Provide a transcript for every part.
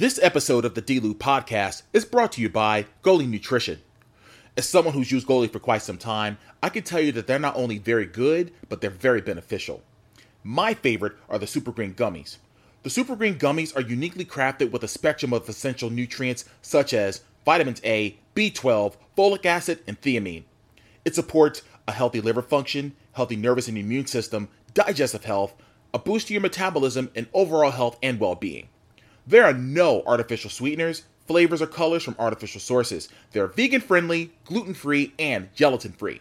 This episode of the D-Lew podcast is brought to you by Goli Nutrition. As someone who's used Goli for quite some time, I can tell you that they're not only very good, but they're very beneficial. My favorite are the Super Green Gummies. The Super Green Gummies are uniquely crafted with a spectrum of essential nutrients such as vitamins A, B12, folic acid, and thiamine. It supports a healthy liver function, healthy nervous and immune system, digestive health, a boost to your metabolism, and overall health and well being. There are no artificial sweeteners, flavors, or colors from artificial sources. They're vegan friendly, gluten free, and gelatin free.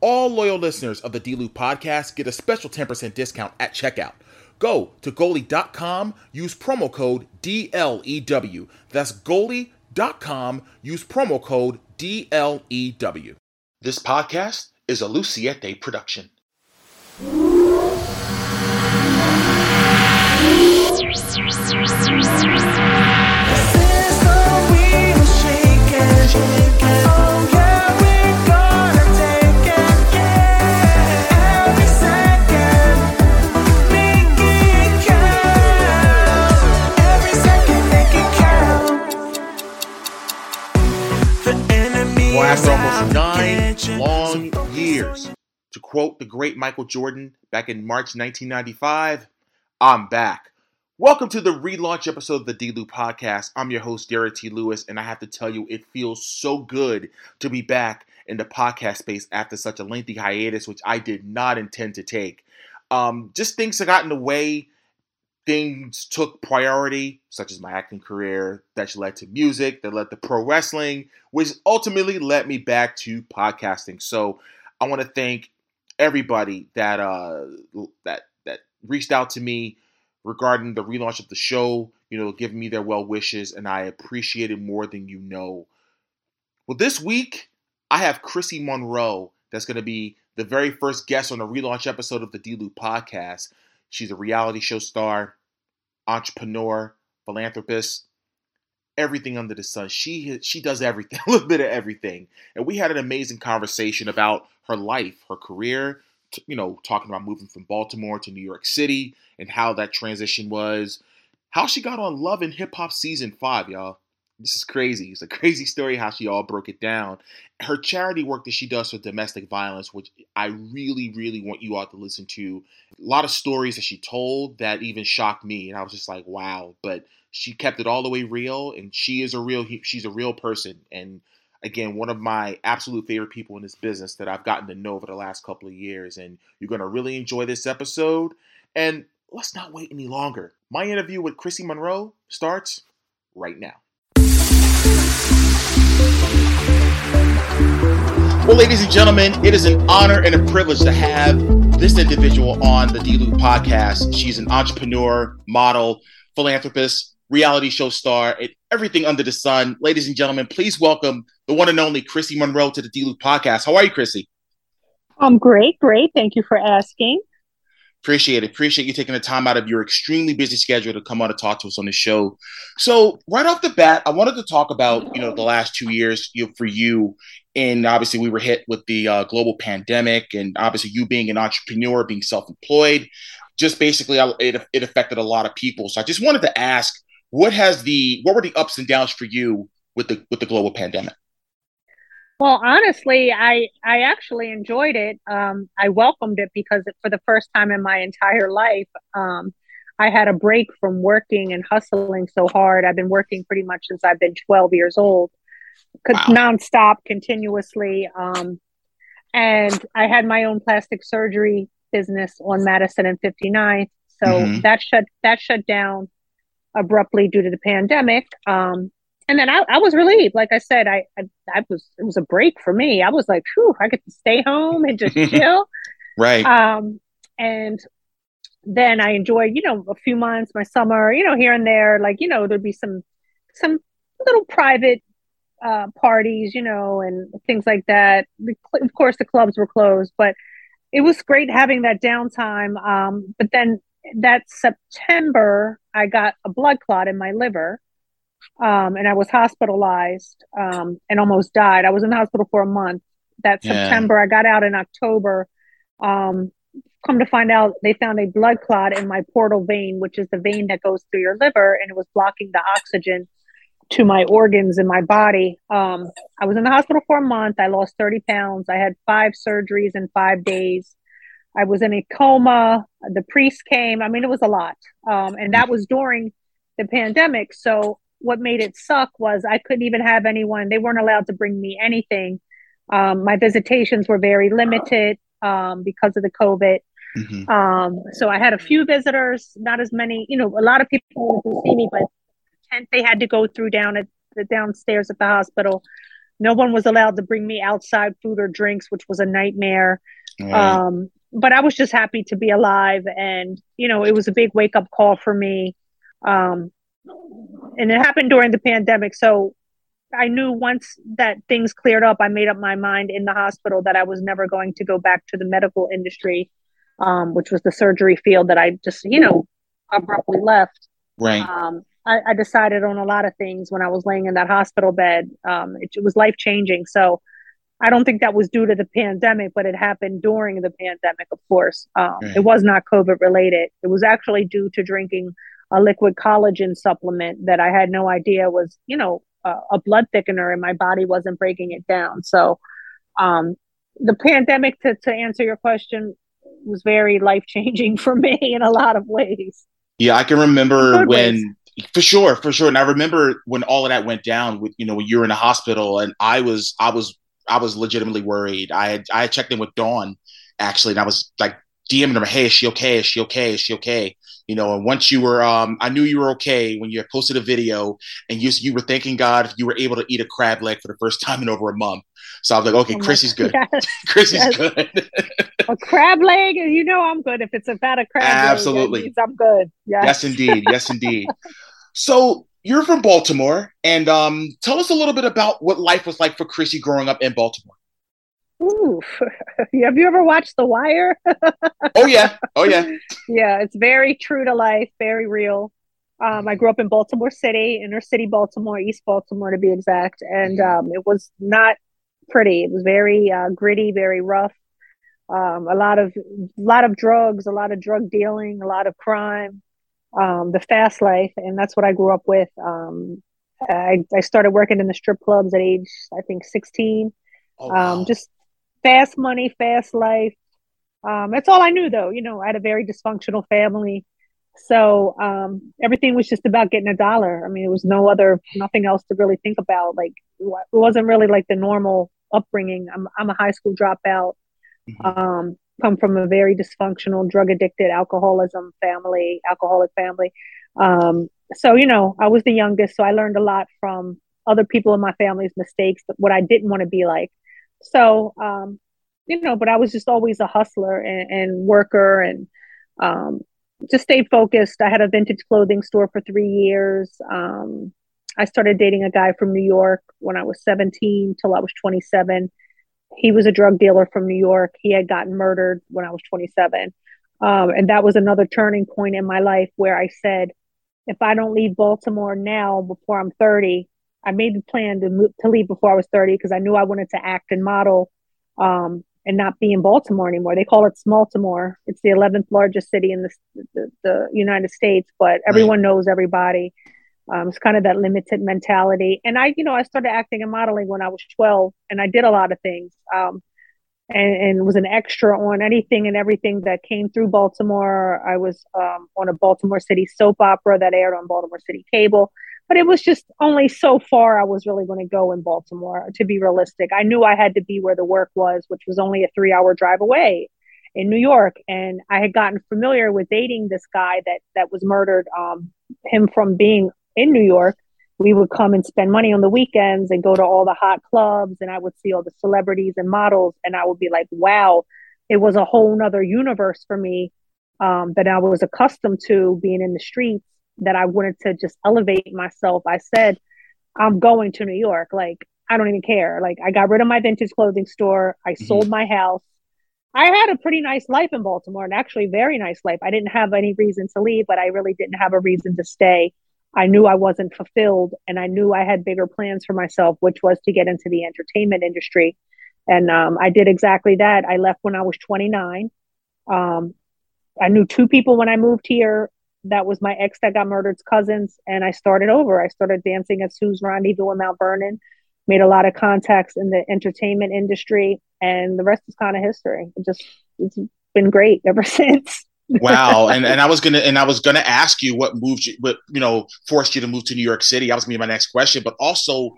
All loyal listeners of the D-Lew podcast get a special 10% discount at checkout. Go to goli.com, use promo code DLEW. That's goli.com, use promo code DLEW. This podcast is a Luciete production. Quote the great Michael Jordan back in March 1995, I'm back. Welcome to the relaunch episode of the D-Lew podcast. I'm your host, Derrick T. Lewis, and I have to tell you, it feels so good to be back in the podcast space after such a lengthy hiatus, which I did not intend to take. Um, just things that got in the way, things took priority, such as my acting career, that led to music, that led to pro wrestling, which ultimately led me back to podcasting. So I want to thank everybody that uh, that that reached out to me regarding the relaunch of the show, you know, giving me their well wishes, and I appreciate it more than you know. Well, this week I have Chrissy Monroe that's going to be the very first guest on a relaunch episode of the D-Lew podcast. She's a reality show star, entrepreneur, philanthropist, everything under the sun. She she does everything, a little bit of everything. And we had an amazing conversation about her life, her career, you know, talking about moving from Baltimore to New York City and how that transition was, how she got on Love and Hip Hop season 5, y'all. This is crazy. It's a crazy story how she all broke it down. Her charity work that she does for domestic violence, which I really, really want you all to listen to. A lot of stories that she told that even shocked me, and I was just like, wow. But she kept it all the way real, and she is a real. She's a real person, and again, one of my absolute favorite people in this business that I've gotten to know over the last couple of years. And you're gonna really enjoy this episode. And let's not wait any longer. My interview with Chrissy Monroe starts right now. Well, ladies and gentlemen, it is an honor and a privilege to have this individual on the D-Lew podcast. She's an entrepreneur, model, philanthropist, reality show star, and everything under the sun. Ladies and gentlemen, please welcome the one and only Chrissy Monroe to the D-Lew podcast. How are you, Chrissy? I'm great, great. Thank you for asking. Appreciate it. Appreciate you taking the time out of your extremely busy schedule to come on to talk to us on the show. So, right off the bat, I wanted to talk about you know the last two years you know, for you, and obviously we were hit with the uh, global pandemic, and obviously you being an entrepreneur, being self-employed, just basically it, it affected a lot of people. So, I just wanted to ask, what has the what were the ups and downs for you with the with the global pandemic? Well, honestly, I I actually enjoyed it. Um, I welcomed it because it, for the first time in my entire life, um, I had a break from working and hustling so hard. I've been working pretty much since I've been 12 years old, wow. nonstop, continuously. Um, and I had my own plastic surgery business on Madison and 59th, so mm-hmm. that shut that shut down abruptly due to the pandemic. Um, and then I, I was relieved. Like I said, I, I, I was it was a break for me. I was like, whew, I get to stay home and just chill. right. Um, and then I enjoyed, you know, a few months, my summer, you know, here and there. Like, you know, there'd be some some little private uh, parties, you know, and things like that. Of course, the clubs were closed, but it was great having that downtime. Um, but then that September, I got a blood clot in my liver um, and I was hospitalized um, and almost died. I was in the hospital for a month. That September. I got out in October. Um, come to find out, they found a blood clot in my portal vein, which is the vein that goes through your liver, and it was blocking the oxygen to my organs in my body. Um, I was in the hospital for a month. I lost 30 pounds. I had five surgeries in five days. I was in a coma. The priest came. I mean, it was a lot. Um, and that was during the pandemic. So, what made it suck was I couldn't even have anyone, they weren't allowed to bring me anything. Um, my visitations were very limited um, because of the COVID. Mm-hmm. Um, so I had a few visitors, not as many, you know, a lot of people wanted to see me, but tent they had to go through down at the downstairs at the hospital. No one was allowed to bring me outside food or drinks, which was a nightmare. Um, but I was just happy to be alive, and you know, it was a big wake up call for me. Um, and it happened during the pandemic, so I knew once that things cleared up, I made up my mind in the hospital that I was never going to go back to the medical industry, um, which was the surgery field that I just, you know, abruptly left. Right. Um, I, I, decided on a lot of things when I was laying in that hospital bed. Um, it, it was life changing. So I don't think that was due to the pandemic, but it happened during the pandemic, of course. Um, right. It was not COVID related. It was actually due to drinking a liquid collagen supplement that I had no idea was, you know, a, a blood thickener and my body wasn't breaking it down. So um, the pandemic, to, to answer your question, was very life changing for me in a lot of ways. Yeah, I can remember when ways. For sure, for sure. And I remember when all of that went down with, you know, when you were in the hospital and I was, I was, I was legitimately worried. I had, I had checked in with Dawn actually, and I was like DMing her, hey, is she okay? Is she okay? Is she okay? You know, and once you were, um, I knew you were okay when you had posted a video and you, you were thanking God you were able to eat a crab leg for the first time in over a month. So I was like, okay, oh Chrissy's good. Yes. Chrissy's yes. good. a crab leg, you know I'm good. If it's about a crab Absolutely. leg, I'm good. Yes, yes indeed. Yes, indeed. So you're from Baltimore, and um, tell us a little bit about what life was like for Chrissy growing up in Baltimore. Ooh, have you ever watched The Wire? oh yeah, oh yeah. Yeah, it's very true to life, very real. Um, I grew up in Baltimore City, inner city Baltimore, East Baltimore to be exact, and um, it was not pretty. It was very uh, gritty, very rough. Um, a lot of, a lot of drugs, a lot of drug dealing, a lot of crime um, the fast life, and that's what I grew up with. Um, I, I started working in the strip clubs at age, I think, 16. Oh, wow. um, just fast money, fast life. Um, that's all I knew, though. You know, I had a very dysfunctional family. So um, everything was just about getting a dollar. I mean, it was no other, nothing else to really think about. Like, it wasn't really like the normal upbringing. I'm, I'm a high school dropout. Mm-hmm. Um, come from a very dysfunctional, drug addicted, alcoholism family, alcoholic family. Um, so, you know, I was the youngest, so I learned a lot from other people in my family's mistakes, what I didn't want to be like. So, um, you know, but I was just always a hustler and, and worker and um, just stayed focused. I had a vintage clothing store for three years. Um, I started dating a guy from New York when I was 17 till I was 27 he was a drug dealer from New York. He had gotten murdered when I was 27. Um, and that was another turning point in my life where I said, if I don't leave Baltimore now before I'm 30, I made the plan to move, to leave before I was 30 because I knew I wanted to act and model um, and not be in Baltimore anymore. They call it Smaltimore. It's the 11th largest city in the, the, the United States, but everyone knows everybody. Um, it's kind of that limited mentality. And I, you know, I started acting and modeling when I was 12 and I did a lot of things. Um, and, and, was an extra on anything and everything that came through Baltimore. I was um, on a Baltimore City soap opera that aired on Baltimore City cable, but it was just only so far I was really going to go in Baltimore. To be realistic, I knew I had to be where the work was, which was only a three-hour drive away in New York. And I had gotten familiar with dating this guy that that was murdered. Um, him from being in New York, we would come and spend money on the weekends and go to all the hot clubs and I would see all the celebrities and models and I would be like, wow, it was a whole nother universe for me um, that I was accustomed to being in the streets that I wanted to just elevate myself. I said, I'm going to New York. Like, I don't even care. Like, I got rid of my vintage clothing store. I mm-hmm. sold my house. I had a pretty nice life in Baltimore and actually very nice life. I didn't have any reason to leave, but I really didn't have a reason to stay. I knew I wasn't fulfilled and I knew I had bigger plans for myself, which was to get into the entertainment industry. And um, I did exactly that. I left when I was 29. Um, I knew two people when I moved here. That was my ex that got murdered's cousins, and I started over. I started dancing at Sue's Rendezvous in Mount Vernon, made a lot of contacts in the entertainment industry, and the rest is kind of history. It just it's been great ever since. wow, and and I was gonna and I was gonna ask you what moved you, what you know forced you to move to New York City. That was gonna be my next question, but also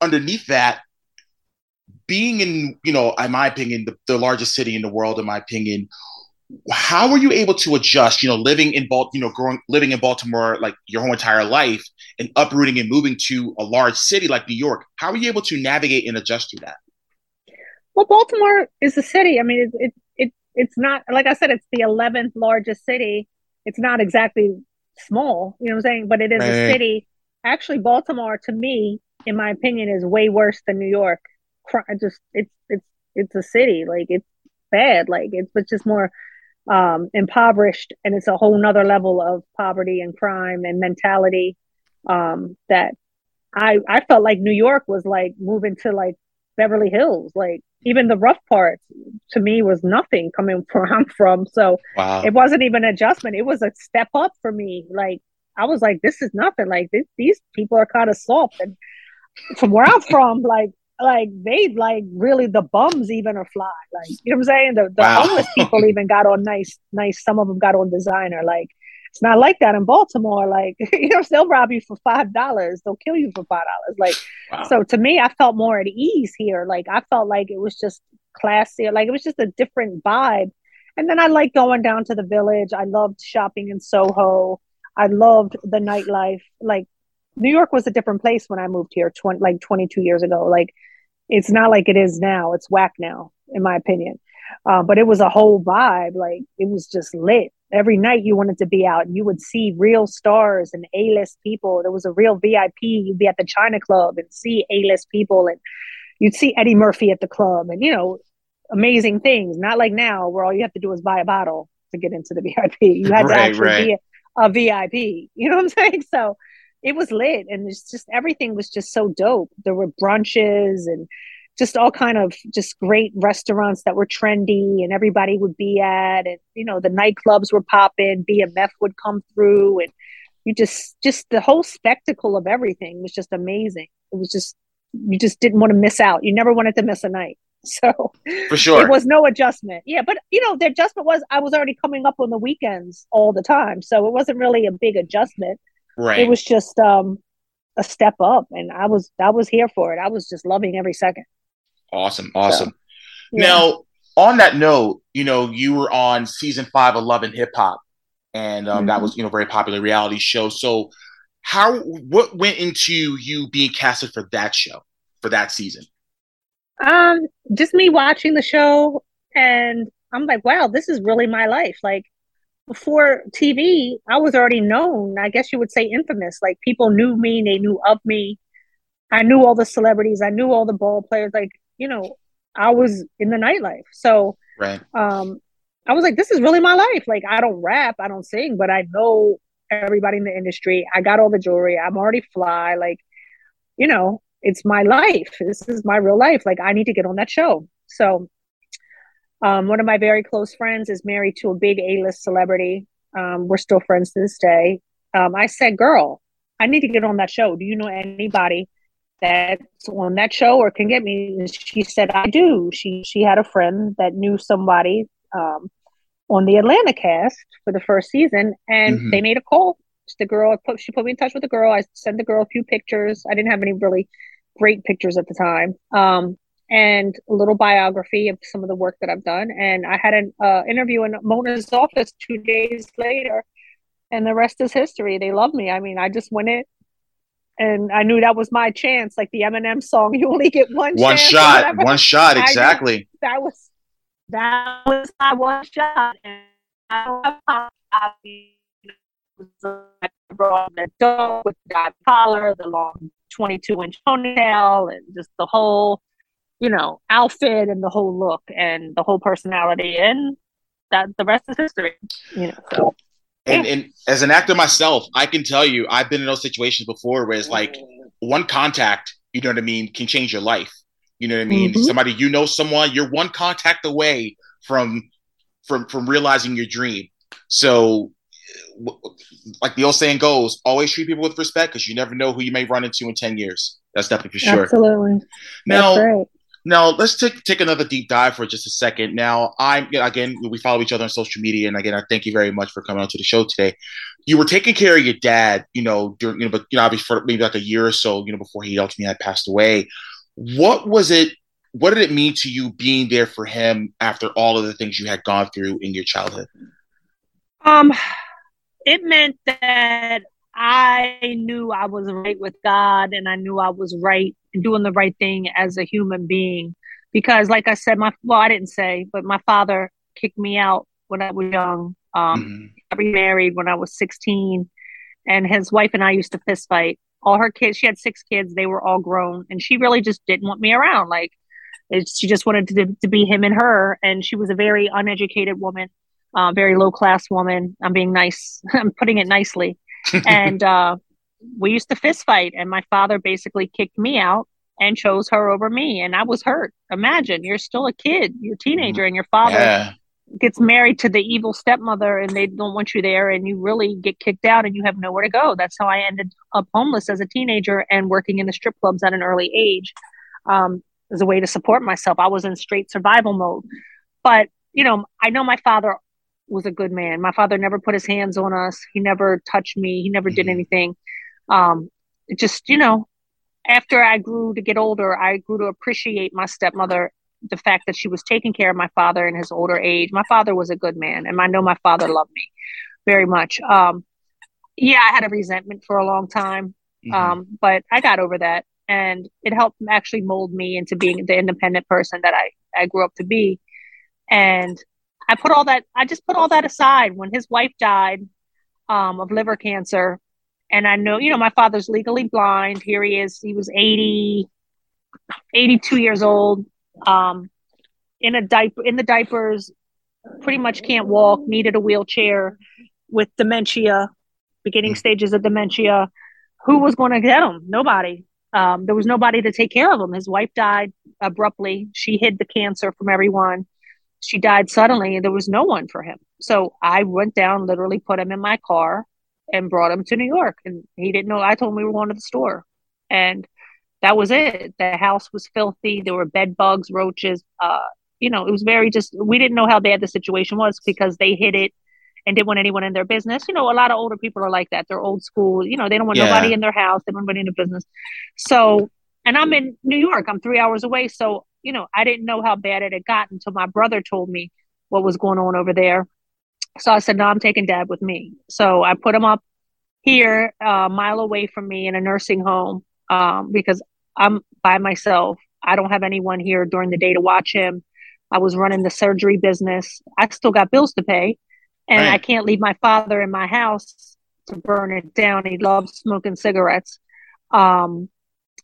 underneath that, being in you know, in my opinion, the, the largest city in the world, in my opinion, how were you able to adjust you know living in Baltimore you know growing living in baltimore like your whole entire life and uprooting and moving to a large city like new york? How were you able to navigate and adjust to that? Well baltimore is a city. I mean it, it, it it's not like i said it's the 11th largest city. It's not exactly small you know what i'm saying? But it is a city. Actually baltimore to me in my opinion is way worse than new york. Just it's it's it's a city. Like it's bad. Like it's, it's just more um, impoverished, and it's a whole nother level of poverty and crime and mentality um, that I I felt like New York was like moving to like Beverly Hills, like even the rough parts to me was nothing coming from I'm from. So wow. it wasn't even an adjustment; it was a step up for me. Like I was like, this is nothing. Like this, these people are kind of soft, and from where I'm from, like like they like really the bums even are fly. Like you know what I'm saying? The the wow. homeless people even got on nice, nice. Some of them got on designer. Like it's not like that in Baltimore. Like you know, they'll rob you for five dollars. They'll kill you for five dollars. Like wow. so to me, I felt more at ease here. Like I felt like it was just classier. Like it was just a different vibe. And then I like going down to the village. I loved shopping in Soho. I loved the nightlife. Like New York was a different place when I moved here 20 like 22 years ago. Like it's not like it is now. It's whack now, in my opinion. Uh, but it was a whole vibe. Like it was just lit. Every night you wanted to be out and you would see real stars and A list people. There was a real VIP. You'd be at the China Club and see A list people and you'd see Eddie Murphy at the club and, you know, amazing things. Not like now where all you have to do is buy a bottle to get into the VIP. You had right, to actually right. be a, a VIP. You know what I'm saying? So it was lit and it's just everything was just so dope. There were brunches and just all kind of just great restaurants that were trendy and everybody would be at and you know the nightclubs were popping bmf would come through and you just just the whole spectacle of everything was just amazing. It was just you just didn't want to miss out. You never wanted to miss a night. So for sure. it was no adjustment. Yeah but you know the adjustment was i was already coming up on the weekends all the time so it wasn't really a big adjustment Right. It was just um, a step up, and I was I was here for it. I was just loving every second. Awesome, awesome. So, yeah. Now, on that note, you know, you were on season five of Love and Hip Hop, and um, mm-hmm. that was you know very popular reality show. So, how what went into you being casted for that show for that season? Um, just me watching the show, and I'm like, wow, this is really my life. Like, before TV, I was already known. I guess you would say infamous. Like people knew me, they knew of me. I knew all the celebrities. I knew all the ball players. Like you know, I was in the nightlife. So right. um, I was like, this is really my life. Like I don't rap, I don't sing, but I know everybody in the industry. I got all the jewelry. I'm already fly. Like you know, it's my life. This is my real life. Like I need to get on that show. So um, one of my very close friends is married to a big A-list celebrity. Um, we're still friends to this day. Um, I said, "Girl, I need to get on that show. Do you know anybody that's on that show or can get me?" And she said, "I do." She she had a friend that knew somebody um, on the Atlanta cast for the first season, and mm-hmm. they made a call. The girl put she put me in touch with the girl. I sent the girl a few pictures. I didn't have any really great pictures at the time. Um, and a little biography of some of the work that I've done. And I had an uh, interview in Mona's office two days later, and the rest is history. They love me. I mean, I just went it, and I knew that was my chance. Like the Eminem song, "You only get one one shot, one shot." Exactly. that was that was my one shot, and I brought the dog with the collar, the long 22 inch ponytail, and just the whole you know, outfit and the whole look and the whole personality, and that the rest is history. You know, so. And, and as an actor myself, I can tell you, I've been in those situations before where it's like one contact, you know what I mean, can change your life. You know what I mean? Mm-hmm. Somebody, you know, someone, you're one contact away from from from realizing your dream. So, like the old saying goes, always treat people with respect because you never know who you may run into in ten years. That's definitely for sure. Absolutely. Now, now let's take take another deep dive for just a second. Now, I'm again we follow each other on social media, and again I thank you very much for coming on to the show today. You were taking care of your dad, you know, during you know, but you know, obviously for maybe like a year or so, you know, before he ultimately had passed away. What was it? What did it mean to you being there for him after all of the things you had gone through in your childhood? Um, it meant that I knew I was right with God, and I knew I was right doing the right thing as a human being. Because, like I said, my well, I didn't say, but my father kicked me out when I was young. Um, mm-hmm. I remarried when I was 16, and his wife and I used to fist fight. All her kids, she had six kids, they were all grown, and she really just didn't want me around. Like, she just wanted to, to be him and her, and she was a very uneducated woman, uh, very low class woman. I'm being nice, I'm putting it nicely, and uh, we used to fist fight and my father basically kicked me out and chose her over me and i was hurt. Imagine you're still a kid you're a teenager and your father yeah. gets married to the evil stepmother and they don't want you there and you really get kicked out and you have nowhere to go. That's how i ended up homeless as a teenager and working in the strip clubs at an early age um, as a way to support myself. I was in straight survival mode. But you know i know my father was a good man. My father never put his hands on us. He never touched me. He never did mm-hmm. anything. Um, just you know after i grew to get older i grew to appreciate my stepmother the fact that she was taking care of my father in his older age. My father was a good man and i know my father loved me very much. Um, yeah i had a resentment for a long time mm-hmm. um, but i got over that and it helped actually mold me into being the independent person that i i grew up to be. And i put all that i just put all that aside when his wife died um, of liver cancer and I know, you know, my father's legally blind. Here he is. He was 80, 82 years old, um, in a diaper, in the diapers, pretty much can't walk, needed a wheelchair with dementia, beginning hmm. stages of dementia. Who was going to get him? Nobody. Um, there was nobody to take care of him. His wife died abruptly. She hid the cancer from everyone. She died suddenly, and there was no one for him. So I went down, literally put him in my car, and brought him to New York. And he didn't know. I told him we were going to the store, and that was it. The house was filthy. There were bed bugs, roaches. Uh, you know, it was very just. We didn't know how bad the situation was because they hid it and didn't want anyone in their business. You know, a lot of older people are like that. They're old school. You know, they don't want yeah. nobody in their house. They don't want anybody in their business. So, and I'm in New York. I'm three hours away. So, you know, I didn't know how bad it had gotten until my brother told me what was going on over there. So I said, no, I'm taking dad with me. So I put him up here, uh, a mile away from me in a nursing home um, because I'm by myself. I don't have anyone here during the day to watch him. I was running the surgery business. I still got bills to pay, and right. I can't leave my father in my house to burn it down. He loves smoking cigarettes. Um,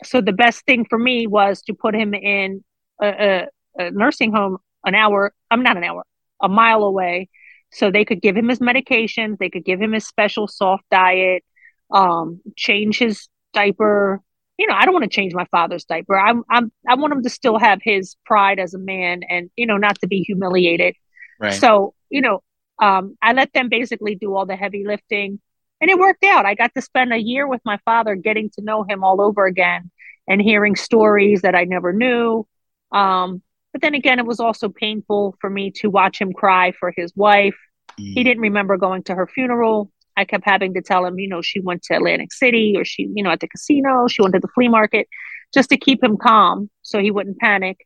so the best thing for me was to put him in a, a, nursing home an hour. I'm not an hour, a mile away, so they could give him his medications, they could give him his special soft diet, um, change his diaper. You know, I don't want to change my father's diaper. I'm, I'm, I want him to still have his pride as a man, and you know, not to be humiliated. Right. So, you know, um, I let them basically do all the heavy lifting, and it worked out. I got to spend a year with my father, getting to know him all over again, and hearing stories that I never knew. Um, but then again, it was also painful for me to watch him cry for his wife. Mm. He didn't remember going to her funeral. I kept having to tell him, you know, she went to Atlantic City or she, you know, at the casino, she went to the flea market just to keep him calm so he wouldn't panic.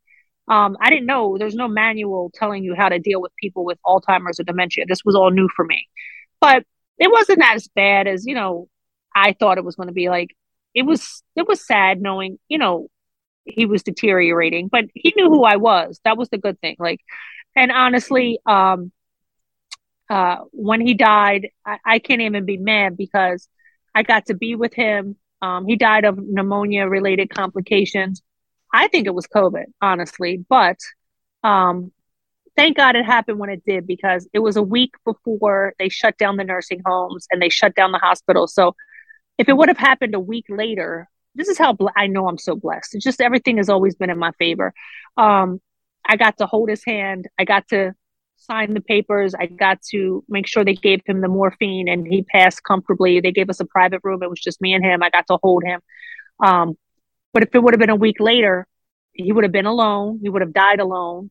Um, I didn't know there's no manual telling you how to deal with people with Alzheimer's or dementia. This was all new for me, but it wasn't as bad as, you know, I thought it was going to be like, it was, it was sad knowing, you know, he was deteriorating, but he knew who I was. That was the good thing. Like, and honestly, um, uh, when he died, I, I can't even be mad because I got to be with him. Um, he died of pneumonia related complications. I think it was COVID, honestly, but um, thank God it happened when it did because it was a week before they shut down the nursing homes and they shut down the hospital. So if it would have happened a week later, this is how bl- I know I'm so blessed. It's just everything has always been in my favor. Um, I got to hold his hand. I got to sign the papers. I got to make sure they gave him the morphine and he passed comfortably. They gave us a private room. It was just me and him. I got to hold him. Um, but if it would have been a week later, he would have been alone. He would have died alone.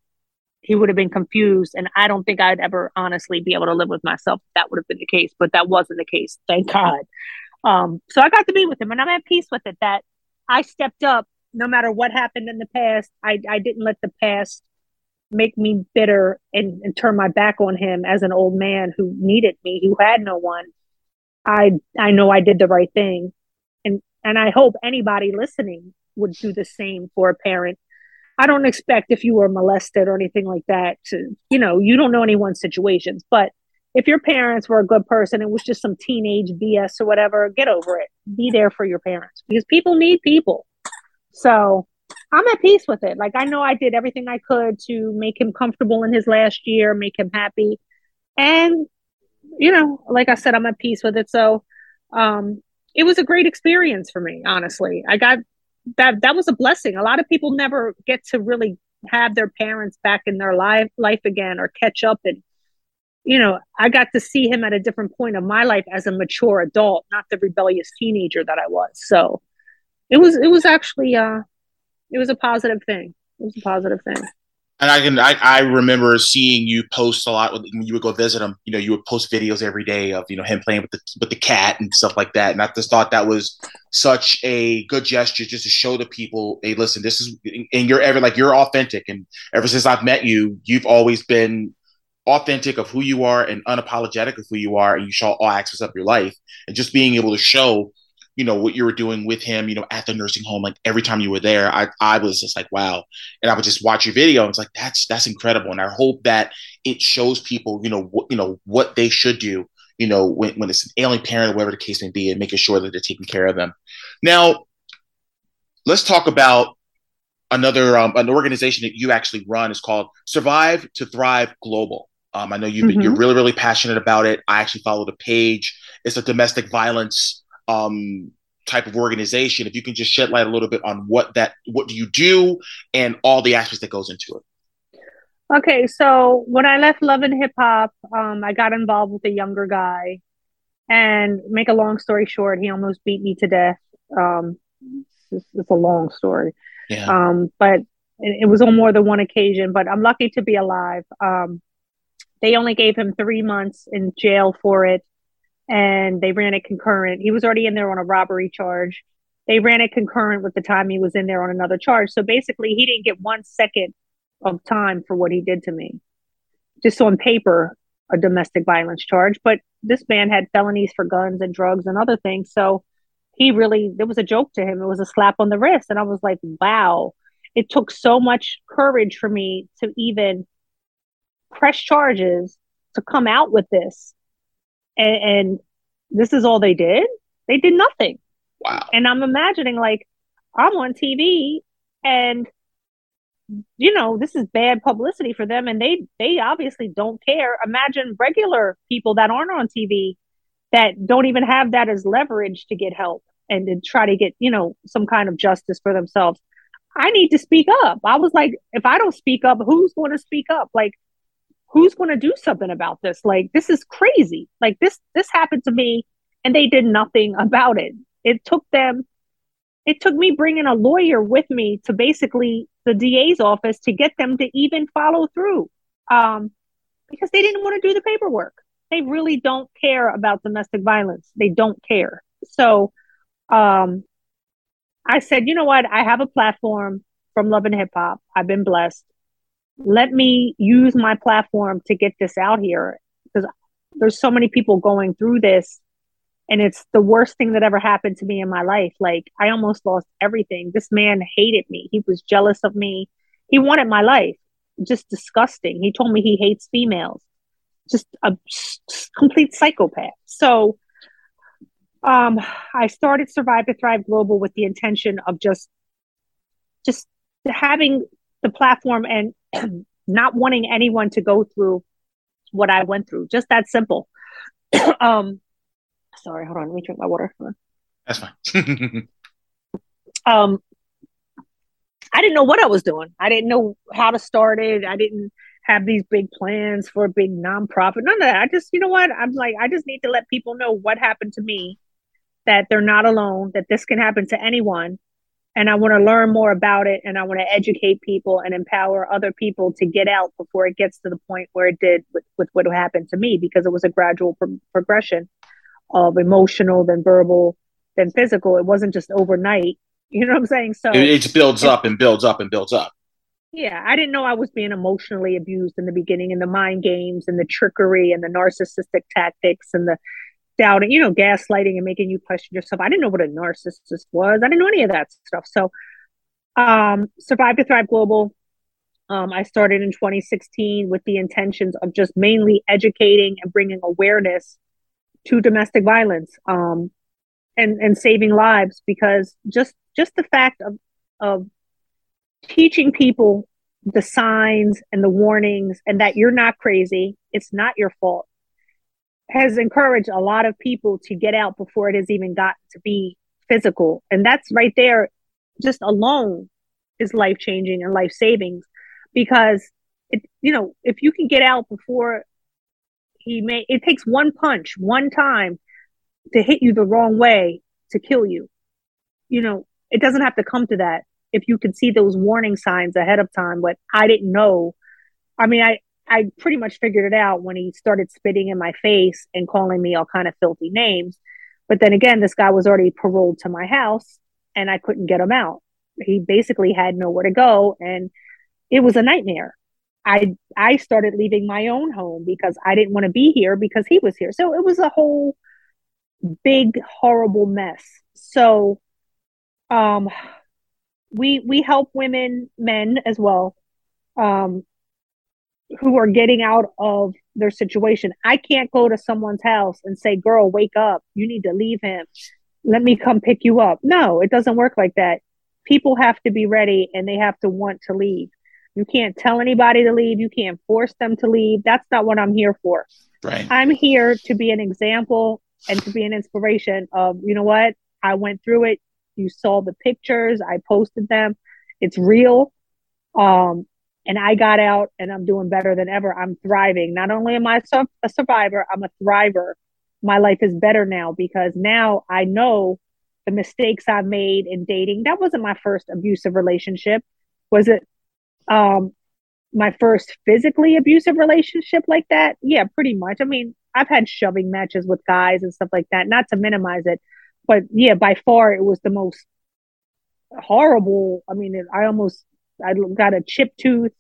He would have been confused. And I don't think I'd ever honestly be able to live with myself if that would have been the case. But that wasn't the case. Thank God. Um, so I got to be with him and I'm at peace with it that I stepped up no matter what happened in the past. I, I didn't let the past make me bitter and, and turn my back on him as an old man who needed me, who had no one. I I know I did the right thing. And and I hope anybody listening would do the same for a parent. I don't expect if you were molested or anything like that to, you know, you don't know anyone's situations, but if your parents were a good person, it was just some teenage BS or whatever, get over it. Be there for your parents because people need people. So I'm at peace with it. Like I know I did everything I could to make him comfortable in his last year, make him happy. And you know, like I said, I'm at peace with it. So um it was a great experience for me, honestly. I got that that was a blessing. A lot of people never get to really have their parents back in their life life again or catch up and you know, I got to see him at a different point of my life as a mature adult, not the rebellious teenager that I was. So it was it was actually uh it was a positive thing. It was a positive thing. And I can I, I remember seeing you post a lot when you would go visit him. You know, you would post videos every day of you know him playing with the with the cat and stuff like that. And I just thought that was such a good gesture just to show the people, hey, listen, this is and you're ever like you're authentic. And ever since I've met you, you've always been authentic of who you are and unapologetic of who you are, and you show all aspects of your life. And just being able to show you know what you were doing with him you know at the nursing home like every time you were there i i was just like wow. And i would just watch your video and it's like that's that's incredible. And i hope that it shows people you know what you know what they should do you know when, when it's an ailing parent or whatever the case may be and making sure that they're taking care of them. Now let's talk about another um, an organization that you actually run. Is called survive to thrive global um, i know you mm-hmm. you're really really passionate about it i actually follow the page it's a domestic violence um, type of organization. If you can just shed light a little bit on what that, what do you do, and all the aspects that goes into it. Okay, so when I left Love and Hip Hop, um, I got involved with a younger guy, and make a long story short, he almost beat me to death. Um, it's, it's a long story, yeah. um, but it, it, was on more than one occasion. But I'm lucky to be alive. Um, they only gave him three months in jail for it and they ran it concurrent. He was already in there on a robbery charge. They ran it concurrent with the time he was in there on another charge. So basically, he didn't get one second of time for what he did to me. Just on paper, a domestic violence charge, but this man had felonies for guns and drugs and other things. So he really, it was a joke to him. It was a slap on the wrist. And I was like, wow, it took so much courage for me to even press charges to come out with this and, and this is all they did. They did nothing. Wow. And I'm imagining like I'm on TV and you know this is bad publicity for them and they they obviously don't care imagine regular people that aren't on tv that don't even have that as leverage to get help and to try to get you know some kind of justice for themselves i need to speak up i was like if i don't speak up who's going to speak up like who's going to do something about this like this is crazy like this this happened to me and they did nothing about it it took them it took me bringing a lawyer with me to basically the DA's office to get them to even follow through um, because they didn't want to do the paperwork. They really don't care about domestic violence. They don't care. So um, I said, you know what? I have a platform from Love and Hip Hop. I've been blessed let me use my platform to get this out here because there's so many people going through this and it's the worst thing that ever happened to me in my life. Like i almost lost everything. This man hated me. He was jealous of me. He wanted my life. Just disgusting. He told me he hates females. Just a complete psychopath. So um i started survive to thrive global with the intention of just just having the platform and not wanting anyone to go through what I went through. Just that simple. um, sorry, hold on. Let me drink my water. That's fine. um, I didn't know what I was doing. I didn't know how to start it. I didn't have these big plans for a big nonprofit. None of that. I just, you know what? I'm like, I just need to let people know what happened to me, that they're not alone, that this can happen to anyone. And I want to learn more about it and I want to educate people and empower other people to get out before it gets to the point where it did with, with what happened to me because it was a gradual pro- progression of emotional, then verbal, then physical. It wasn't just overnight. You know what I'm saying? So it, it builds up and builds up and builds up. Yeah, I didn't know I was being emotionally abused in the beginning, and the mind games, and the trickery, and the narcissistic tactics, and the doubting, you know, gaslighting and making you question yourself. I didn't know what a narcissist was. I didn't know any of that stuff. So, um, Survive to Thrive Global. Um, I started in 2016 with the intentions of just mainly educating and bringing awareness to domestic violence, um, and and saving lives because just just the fact of of teaching people the signs and the warnings and that you're not crazy, it's not your fault, has encouraged a lot of people to get out before it has even got to be physical. And that's right there, just alone is life changing and life savings because it, you know, if you can get out before he may, it takes one punch, one time to hit you the wrong way to kill you. You know, it doesn't have to come to that if you could see those warning signs ahead of time, but I didn't know. I mean, I, I pretty much figured it out when he started spitting in my face and calling me all kind of filthy names. But then again, this guy was already paroled to my house and I couldn't get him out. He basically had nowhere to go and it was a nightmare. I I started leaving my own home because I didn't want to be here because he was here. So it was a whole big horrible mess. So um we we help women, men as well, um, who are getting out of their situation. I can't go to someone's house and say, "Girl, wake up! You need to leave him. Let me come pick you up." No, it doesn't work like that. People have to be ready and they have to want to leave. You can't tell anybody to leave. You can't force them to leave. That's not what I'm here for. Right. I'm here to be an example and to be an inspiration of, you know what? I went through it. You saw the pictures. I posted them. It's real. Um, and I got out and I'm doing better than ever. I'm thriving. Not only am I a survivor, I'm a thriver. My life is better now because now I know the mistakes I've made in dating. That wasn't my first abusive relationship. Was it um, my first physically abusive relationship like that? Yeah, pretty much. I mean, I've had shoving matches with guys and stuff like that, not to minimize it, but yeah, by far it was the most horrible. I mean, I almost I got a chipped tooth,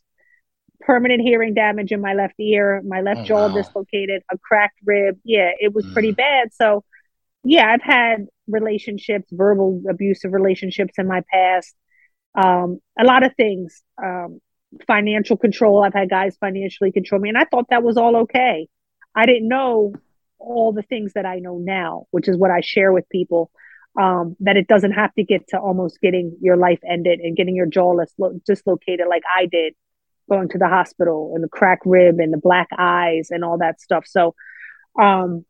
permanent hearing damage in my left ear, my left oh, jaw wow. dislocated, a cracked rib. Yeah, it was mm. pretty bad. So, yeah, I've had relationships, verbal abusive relationships in my past. Um, a lot of things. Um, financial control. I've had guys financially control me, and I thought that was all okay. I didn't know all the things that I know now, which is what I share with people. Um, that it doesn't have to get to almost getting your life ended and getting your jaw dislocated like I did, going to the hospital and the cracked rib and the black eyes and all that stuff. So, um,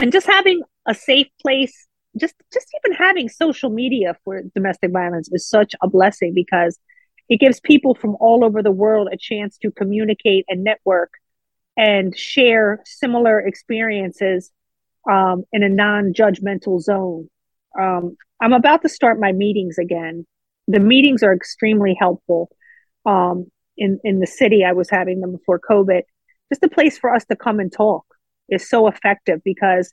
and just having a safe place, just just even having social media for domestic violence is such a blessing because it gives people from all over the world a chance to communicate and network and share similar experiences um, in a non-judgmental zone. Um, I'm about to start my meetings again. The meetings are extremely helpful. Um, in in the city, I was having them before COVID. Just a place for us to come and talk is so effective because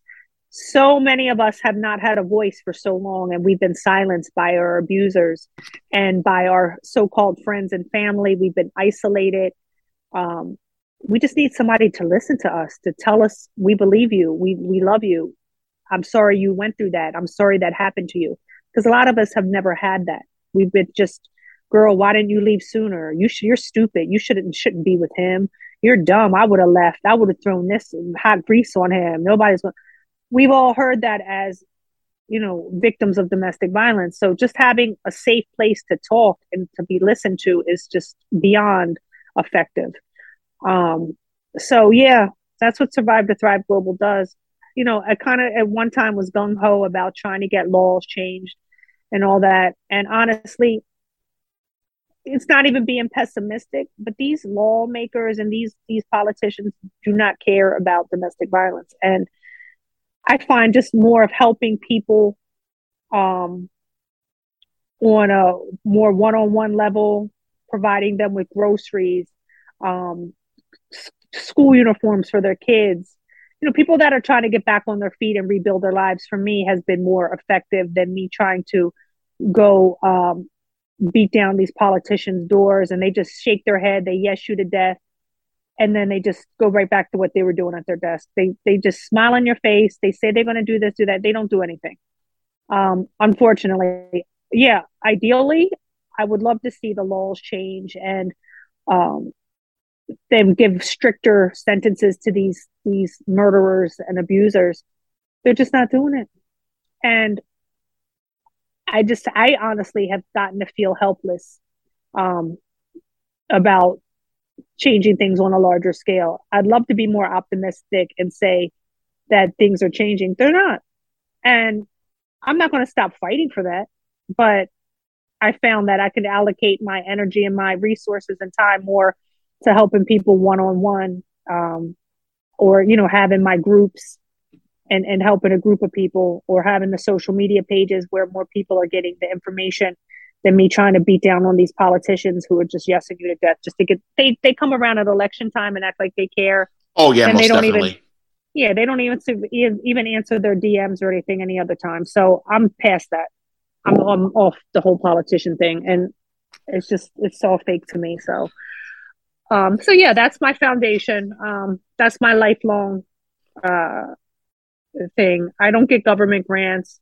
so many of us have not had a voice for so long and we've been silenced by our abusers and by our so-called friends and family we've been isolated um, we just need somebody to listen to us to tell us we believe you we we love you i'm sorry you went through that. I'm sorry that happened to you. Because a lot of us have never had that. We've been just girl why didn't you leave sooner? You sh- you're stupid. You shouldn't shouldn't be with him. You're dumb. I would have left. I would have thrown this hot grease on him. Nobody's we've all heard that as you know victims of domestic violence. So just having a safe place to talk and to be listened to is just beyond effective. Um, so yeah, that's what Survive to Thrive Global does. You know, I kind of at one time was gung ho about trying to get laws changed and all that. And honestly, it's not even being pessimistic, but these lawmakers and these these politicians do not care about domestic violence. And I find just more of helping people um, on a more one-on-one level, providing them with groceries, um, school uniforms for their kids. You know, people that are trying to get back on their feet and rebuild their lives for me has been more effective than me trying to go um, beat down these politicians' doors and they just shake their head, they yes you to death, and then they just go right back to what they were doing at their desk. They they just smile in your face. They say they're going to do this, do that. They don't do anything. Um, unfortunately, yeah. Ideally, I would love to see the laws change and um, them give stricter sentences to these these murderers and abusers. They're just not doing it, and I just, I honestly have gotten to feel helpless um, about changing things on a larger scale. I'd love to be more optimistic and say that things are changing. They're not. And I'm not going to stop fighting for that. But I found that I could allocate my energy and my resources and time more to helping people one on one or, you know, having my groups and, and helping a group of people or having the social media pages where more people are getting the information than me trying to beat down on these politicians who are just yesing you to death just to get they they come around at election time and act like they care. Oh yeah, and they don't definitely. even yeah they don't even even answer their DMs or anything any other time. So I'm past that. I'm I'm off the whole politician thing, and it's just it's all fake to me. So um so yeah, that's my foundation. Um that's my lifelong uh thing. I don't get government grants.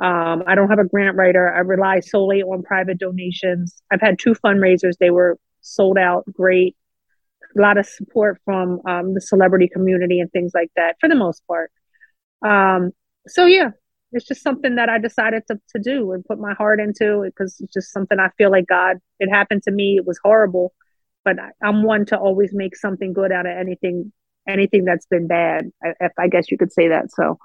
Um, I don't have a grant writer. I rely solely on private donations. I've had two fundraisers. They were sold out, great. A lot of support from um, the celebrity community and things like that for the most part. Um, so, yeah, it's just something that I decided to, to do and put my heart into because it's just something I feel like God, it happened to me. It was horrible, but I, I'm one to always make something good out of anything anything that's been bad. If I guess you could say that. So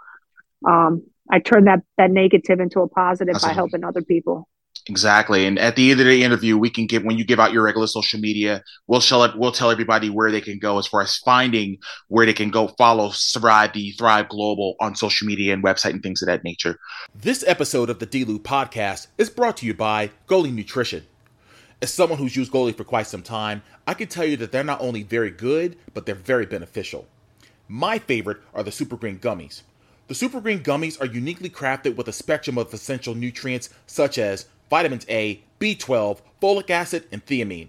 um, I turn that that negative into a positive by helping other people. Exactly. And at the end of the interview, we can give when you give out your regular social media, we'll tell it we'll tell everybody where they can go as far as finding where they can go follow Thrive the Thrive Global on social media and website and things of that nature. This episode of the D-Lew podcast is brought to you by Goli Nutrition. As someone who's used Goli for quite some time, I can tell you that they're not only very good, but they're very beneficial. My favorite are the Super Green Gummies. The Super Green Gummies are uniquely crafted with a spectrum of essential nutrients such as vitamins A, B12, folic acid, and thiamine.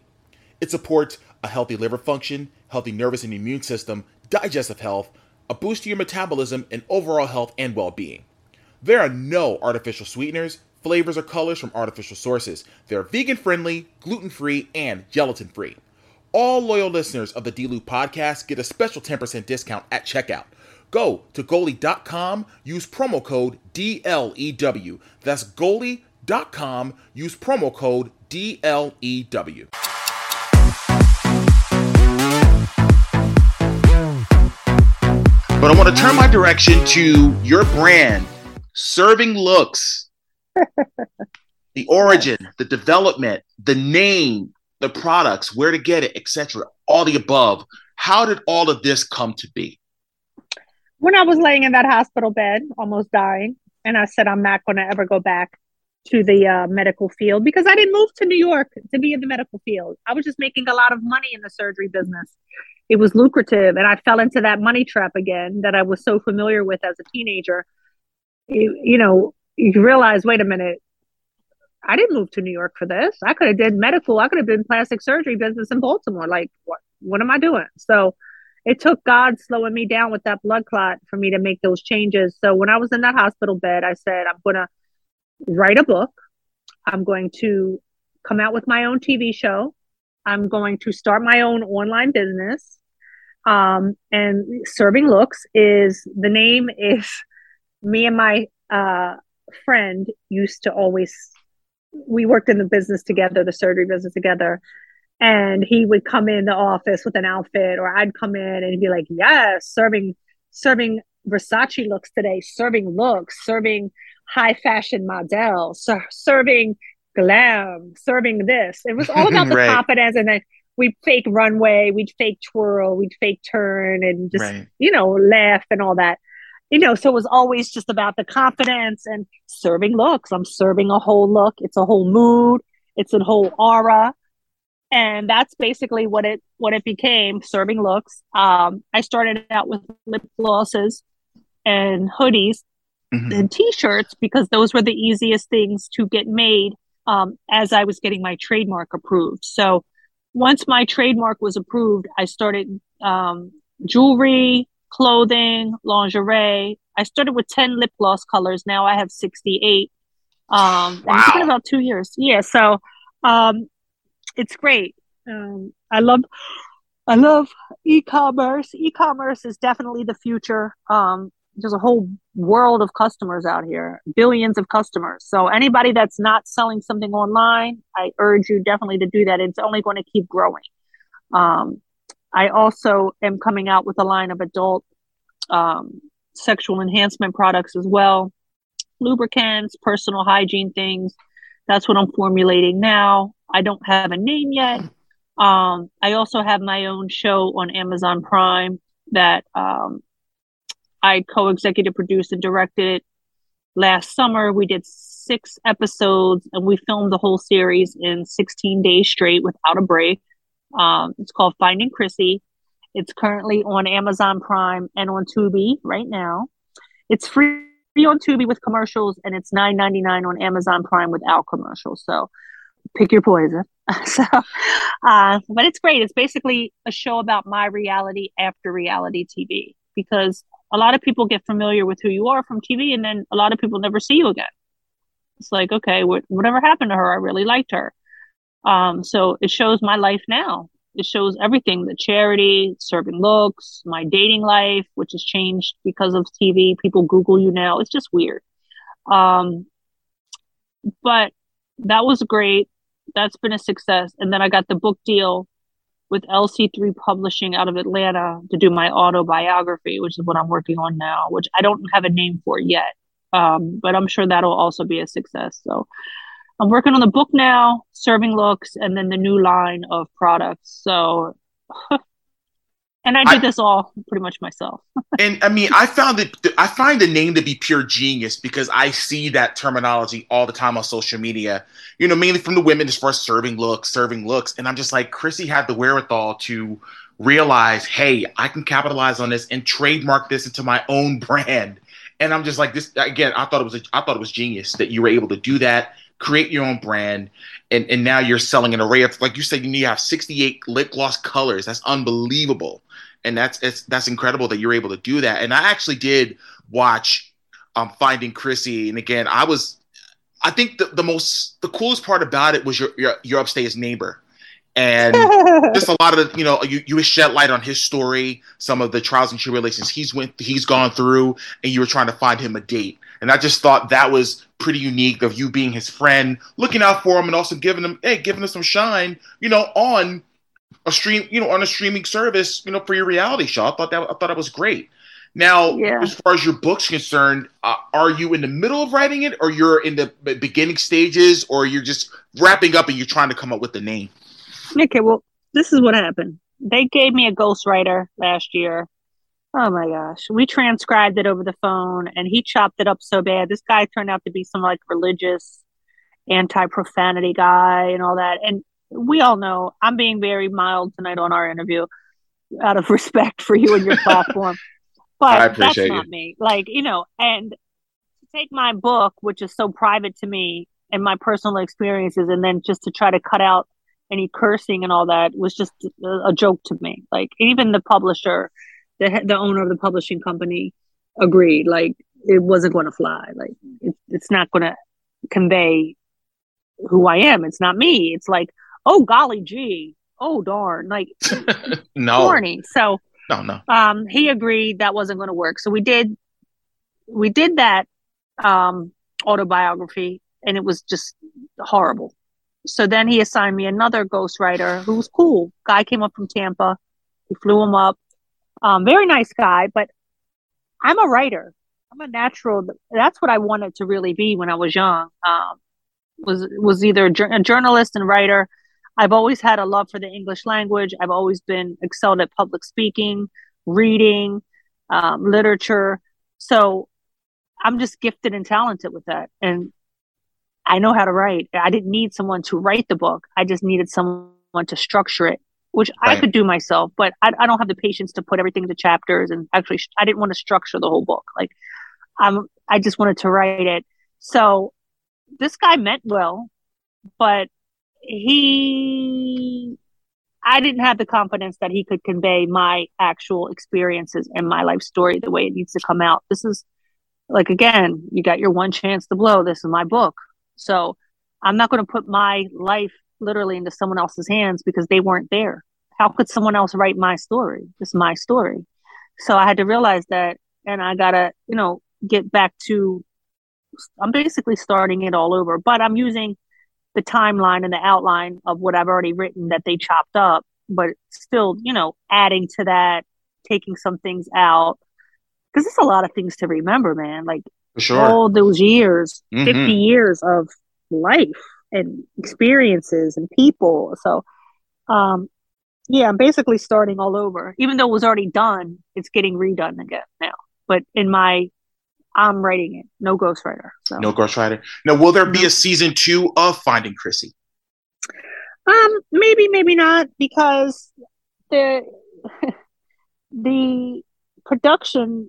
It supports a healthy liver function, healthy nervous and immune system, digestive health, a boost to your metabolism, and overall health and well being. There are no artificial sweeteners, flavors, or colors from artificial sources. They're vegan friendly, gluten free, and gelatin free. All loyal listeners of the D-Lew podcast get a special 10% discount at checkout. Go to goli.com, use promo code DLEW. That's goli.com, use promo code DLEW. But I want to turn my direction to your brand, Serving Looks the origin, the development, the name, the products, where to get it, etc. All the above. How did all of this come to be? When I was laying in that hospital bed, almost dying, and I said, I'm not going to ever go back to the uh, medical field because I didn't move to New York to be in the medical field. I was just making a lot of money in the surgery business. It was lucrative, and I fell into that money trap again that I was so familiar with as a teenager. You, you know, you realize, wait a minute, I didn't move to New York for this. I could have did medical. I could have been plastic surgery business in Baltimore. Like, what? What am I doing? So, it took God slowing me down with that blood clot for me to make those changes. So when I was in that hospital bed, I said, I'm going to write a book. I'm going to come out with my own TV show. I'm going to start my own online business. Um, and Serving Looks is the name is me and my uh, friend used to always we worked in the business together, the surgery business together. And he would come in the office with an outfit, or I'd come in and he'd be like, Yes, serving serving Versace looks today, serving looks, serving high fashion models, serving glam, serving this. It was all about the right. confidence. And then we'd fake runway, we'd fake twirl, we'd fake turn and just, right. you know, laugh and all that. You know, so it was always just about the confidence and serving looks. I'm serving a whole look. It's a whole mood. It's a whole aura. And that's basically what it what it became, serving looks. Um, I started out with lip glosses and hoodies mm-hmm. and t-shirts because those were the easiest things to get made um, as I was getting my trademark approved. So once my trademark was approved, I started um, jewelry, clothing, lingerie. I started with 10 lip gloss colors. Now I have 68. Um, wow. It's been about two years. Yeah. So um, it's great. Um, I love, I love e-commerce. E-commerce is definitely the future. Um, there's a whole world of customers out here, billions of customers. So anybody that's not selling something online, I urge you definitely to do that. It's only going to keep growing. Um, I also am coming out with a line of adult um, sexual enhancement products as well, lubricants, personal hygiene things. That's what I'm formulating now. I don't have a name yet. Um, I also have my own show on Amazon Prime that um, I co-executive produced and directed last summer. We did six episodes and we filmed the whole series in 16 days straight without a break. Um, it's called Finding Chrissy. It's currently on Amazon Prime and on Tubi right now. It's free on Tubi with commercials and it's $9.99 on Amazon Prime without commercials. So pick your poison. so, uh, but it's great. It's basically a show about my reality after reality TV because a lot of people get familiar with who you are from TV, and then a lot of people never see you again. It's like, okay, wh- whatever happened to her? I really liked her. Um, so it shows my life now. It shows everything the charity, serving looks, my dating life, which has changed because of TV. People Google you now. It's just weird. Um, but that was great. That's been a success. And then I got the book deal with LC3 Publishing out of Atlanta to do my autobiography, which is what I'm working on now, which I don't have a name for yet. Um, but I'm sure that'll also be a success. So I'm working on the book now, serving looks, and then the new line of products. So and I did I, this all pretty much myself. and I mean, I found it. I find the name to be pure genius because I see that terminology all the time on social media. You know, mainly from the women as far as serving looks, serving looks, and I'm just like, Chrissy had the wherewithal to realize, hey, I can capitalize on this and trademark this into my own brand. And I'm just like, this again. I thought it was. A, I thought it was genius that you were able to do that, create your own brand, and and now you're selling an array of, like you said, you need to have 68 lip gloss colors. That's unbelievable and that's it's, that's incredible that you're able to do that. And I actually did watch um, Finding Chrissy, and again, I was, I think the, the most the coolest part about it was your your, your upstairs neighbor, and just a lot of the, you know you you shed light on his story, some of the trials and tribulations he's went he's gone through, and you were trying to find him a date. And I just thought that was pretty unique of you being his friend, looking out for him, and also giving him, hey, giving him some shine, you know, on a stream, you know, on a streaming service, you know, for your reality show. I thought that I thought it was great. Now, yeah. as far as your book's concerned, uh, are you in the middle of writing it, or you're in the beginning stages, or you're just wrapping up and you're trying to come up with the name? Okay, well, this is what happened. They gave me a ghostwriter last year. Oh my gosh, we transcribed it over the phone, and he chopped it up so bad. This guy turned out to be some like religious, anti-profanity guy and all that, and we all know I'm being very mild tonight on our interview out of respect for you and your platform. But that's not me. Like, you know, and to take my book, which is so private to me and my personal experiences, and then just to try to cut out any cursing and all that was just a, a joke to me. Like, even the publisher, the, the owner of the publishing company agreed. Like, it wasn't going to fly. Like, it, it's not going to convey who I am. It's not me. It's like, oh golly gee, oh darn, like no corny. So no, no. Um, he agreed that wasn't going to work. So we did, we did that um, autobiography, and it was just horrible. So then he assigned me another ghostwriter who was cool. Guy came up from Tampa. He flew him up. Um, very nice guy, but I'm a writer. I'm a natural. That's what I wanted to really be when I was young. Um, was was either a journalist and writer. I've always had a love for the English language. I've always been excelled at public speaking, reading, um, literature. So I'm just gifted and talented with that. And I know how to write. I didn't need someone to write the book. I just needed someone to structure it, which right. I could do myself, but I, I, don't have the patience to put everything into chapters. And actually, I didn't want to structure the whole book. Like, I'm, I just wanted to write it. So this guy meant well, but he, I didn't have the confidence that he could convey my actual experiences and my life story the way it needs to come out. This is like, again, you got your one chance to blow. This is my book. So I'm not going to put my life literally into someone else's hands because they weren't there. How could someone else write my story? It's my story. So I had to realize that, and I got to, you know, get back to, I'm basically starting it all over, but I'm using the timeline and the outline of what I've already written that they chopped up, but still, you know, adding to that, taking some things out. Because there's a lot of things to remember, man. Like sure. all those years, mm-hmm. 50 years of life and experiences and people. So, um, yeah, I'm basically starting all over. Even though it was already done, it's getting redone again now. But in my, I'm writing it. No ghostwriter. So. No ghostwriter. Now, will there be a season two of Finding Chrissy? Um, maybe, maybe not, because the the production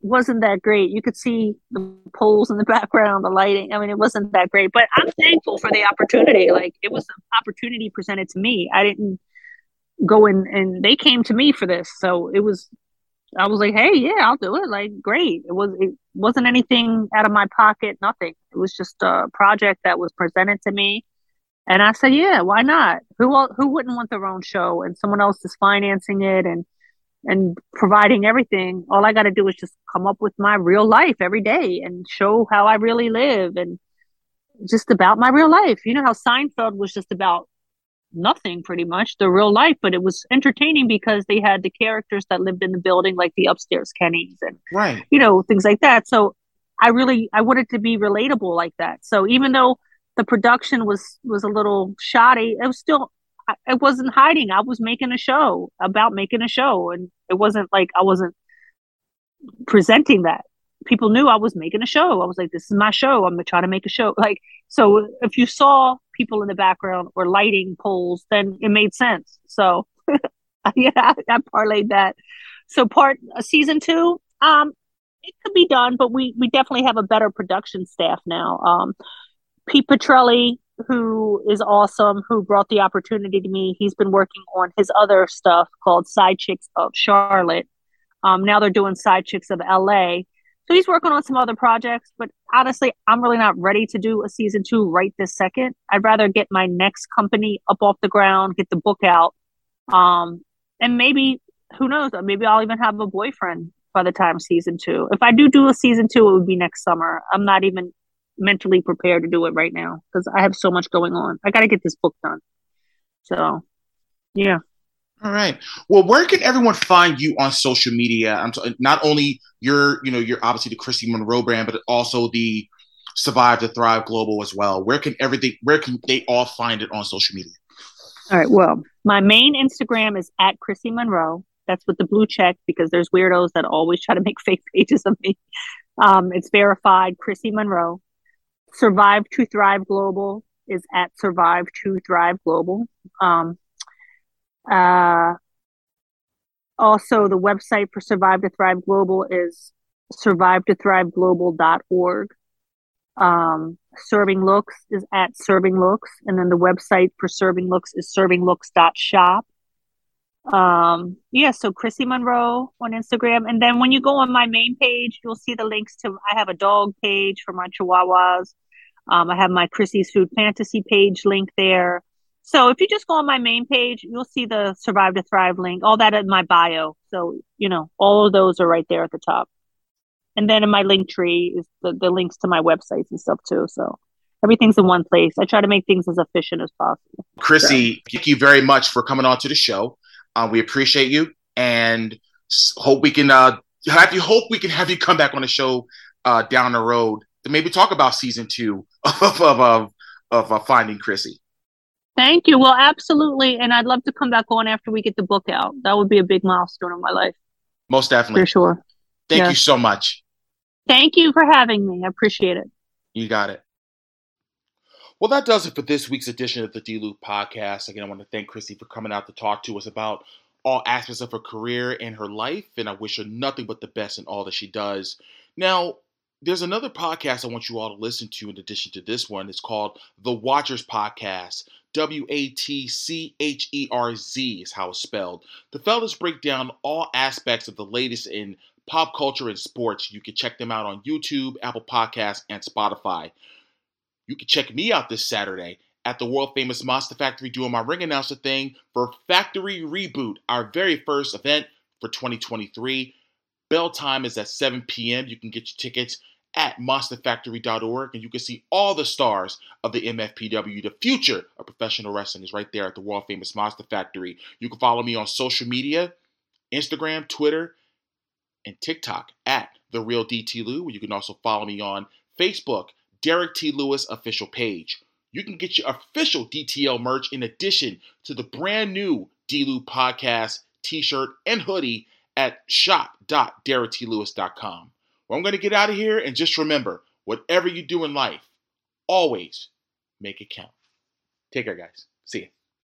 wasn't that great. You could see the poles in the background, the lighting. I mean, it wasn't that great, but I'm thankful for the opportunity. Like it was an opportunity presented to me. I didn't go in and they came to me for this. So it was, I was like, Hey, yeah, I'll do it. Like, great. It was, it wasn't anything out of my pocket. Nothing. It was just a project that was presented to me. And I said, yeah, why not? Who, who wouldn't want their own show and someone else is financing it and, and providing everything. All I got to do is just come up with my real life every day and show how I really live and just about my real life. You know how Seinfeld was just about nothing pretty much, the real life, but it was entertaining because they had the characters that lived in the building, like the upstairs Kennys and, right. you know, things like that. So I really, I wanted to be relatable like that. So even though the production was, was a little shoddy, it was still I, wasn't hiding. I was making a show about making a show, and it wasn't like I wasn't presenting that. People knew I was making a show. I was like, "This is my show. I'm gonna try to make a show." Like, so if you saw people in the background or lighting poles, then it made sense. So, yeah, I, I parlayed that. So, part uh, season two, um, it could be done, but we we definitely have a better production staff now. Um, Pete Petrelli who is awesome, who brought the opportunity to me. He's been working on his other stuff called Side Chicks of Charlotte. Um, now they're doing Side Chicks of LA. So he's working on some other projects, but honestly, I'm really not ready to do a season two right this second. I'd rather get my next company up off the ground, get the book out. Um, and maybe, who knows, maybe I'll even have a boyfriend by the time season two. If I do do a season two, it would be next summer. I'm not even mentally prepared to do it right now because I have so much going on. I got to get this book done. So, yeah. All right. Well, where can everyone find you on social media? I'm t- not only your, you know, you're obviously the Chrissy Monroe brand, but also the Survive to Thrive Global as well. Where can everything? Where can they all find it on social media? All right. Well, my main Instagram is at Chrissy Monroe. That's with the blue check because there's weirdos that always try to make fake pages of me. Um, it's verified Chrissy Monroe. Survive to Thrive Global is at Survive to Thrive Global. Um, uh, also, the website for Survive to Thrive Global is survive to thrive global.org. Um, Serving Looks is at Serving Looks, and then the website for Serving Looks is servinglooks.shop. Um, yeah, so Chrissy Monroe on Instagram. And then when you go on my main page, you'll see the links to I have a dog page for my chihuahuas. Um, I have my Chrissy's Food Fantasy page link there. So if you just go on my main page, you'll see the Survive to Thrive link, all that in my bio. So, you know, all of those are right there at the top. And then in my link tree is the, the links to my websites and stuff too. So everything's in one place. I try to make things as efficient as possible. Chrissy, so. thank you very much for coming on to the show. Uh, we appreciate you and hope we can uh, have you hope we can have you come back on the show uh, down the road to maybe talk about season two of, of, of of uh, finding Chrissy. Thank you. Well, absolutely, and I'd love to come back on after we get the book out. That would be a big milestone in my life. Most definitely, for sure. Thank you so much. Thank you for having me. I appreciate it. You got it. Well, that does it for this week's edition of the D-Lew podcast. Again, I want to thank Chrissy for coming out to talk to us about all aspects of her career and her life, and I wish her nothing but the best in all that she does. Now, there's another podcast I want you all to listen to in addition to this one. It's called The Watchers Podcast. W A T C H E R Z is how it's spelled. The fellas break down all aspects of the latest in pop culture and sports. You can check them out on YouTube, Apple Podcasts, and Spotify. You can check me out this Saturday at the world famous Monster Factory doing my ring announcer thing for Factory Reboot, our very first event for 2023. Bell time is at 7 p.m. You can get your tickets at monsterfactory.org and you can see all the stars of the MFPW. The future of professional wrestling is right there at the world famous Monster Factory. You can follow me on social media Instagram, Twitter, and TikTok at The Real DT Lew. You can also follow me on Facebook, Derrick T. Lewis official page. You can get your official DTL merch in addition to the brand new D podcast t shirt and hoodie at shop.derricktlewis.com. Well, I'm going to get out of here and just remember whatever you do in life, always make it count. Take care, guys. See you.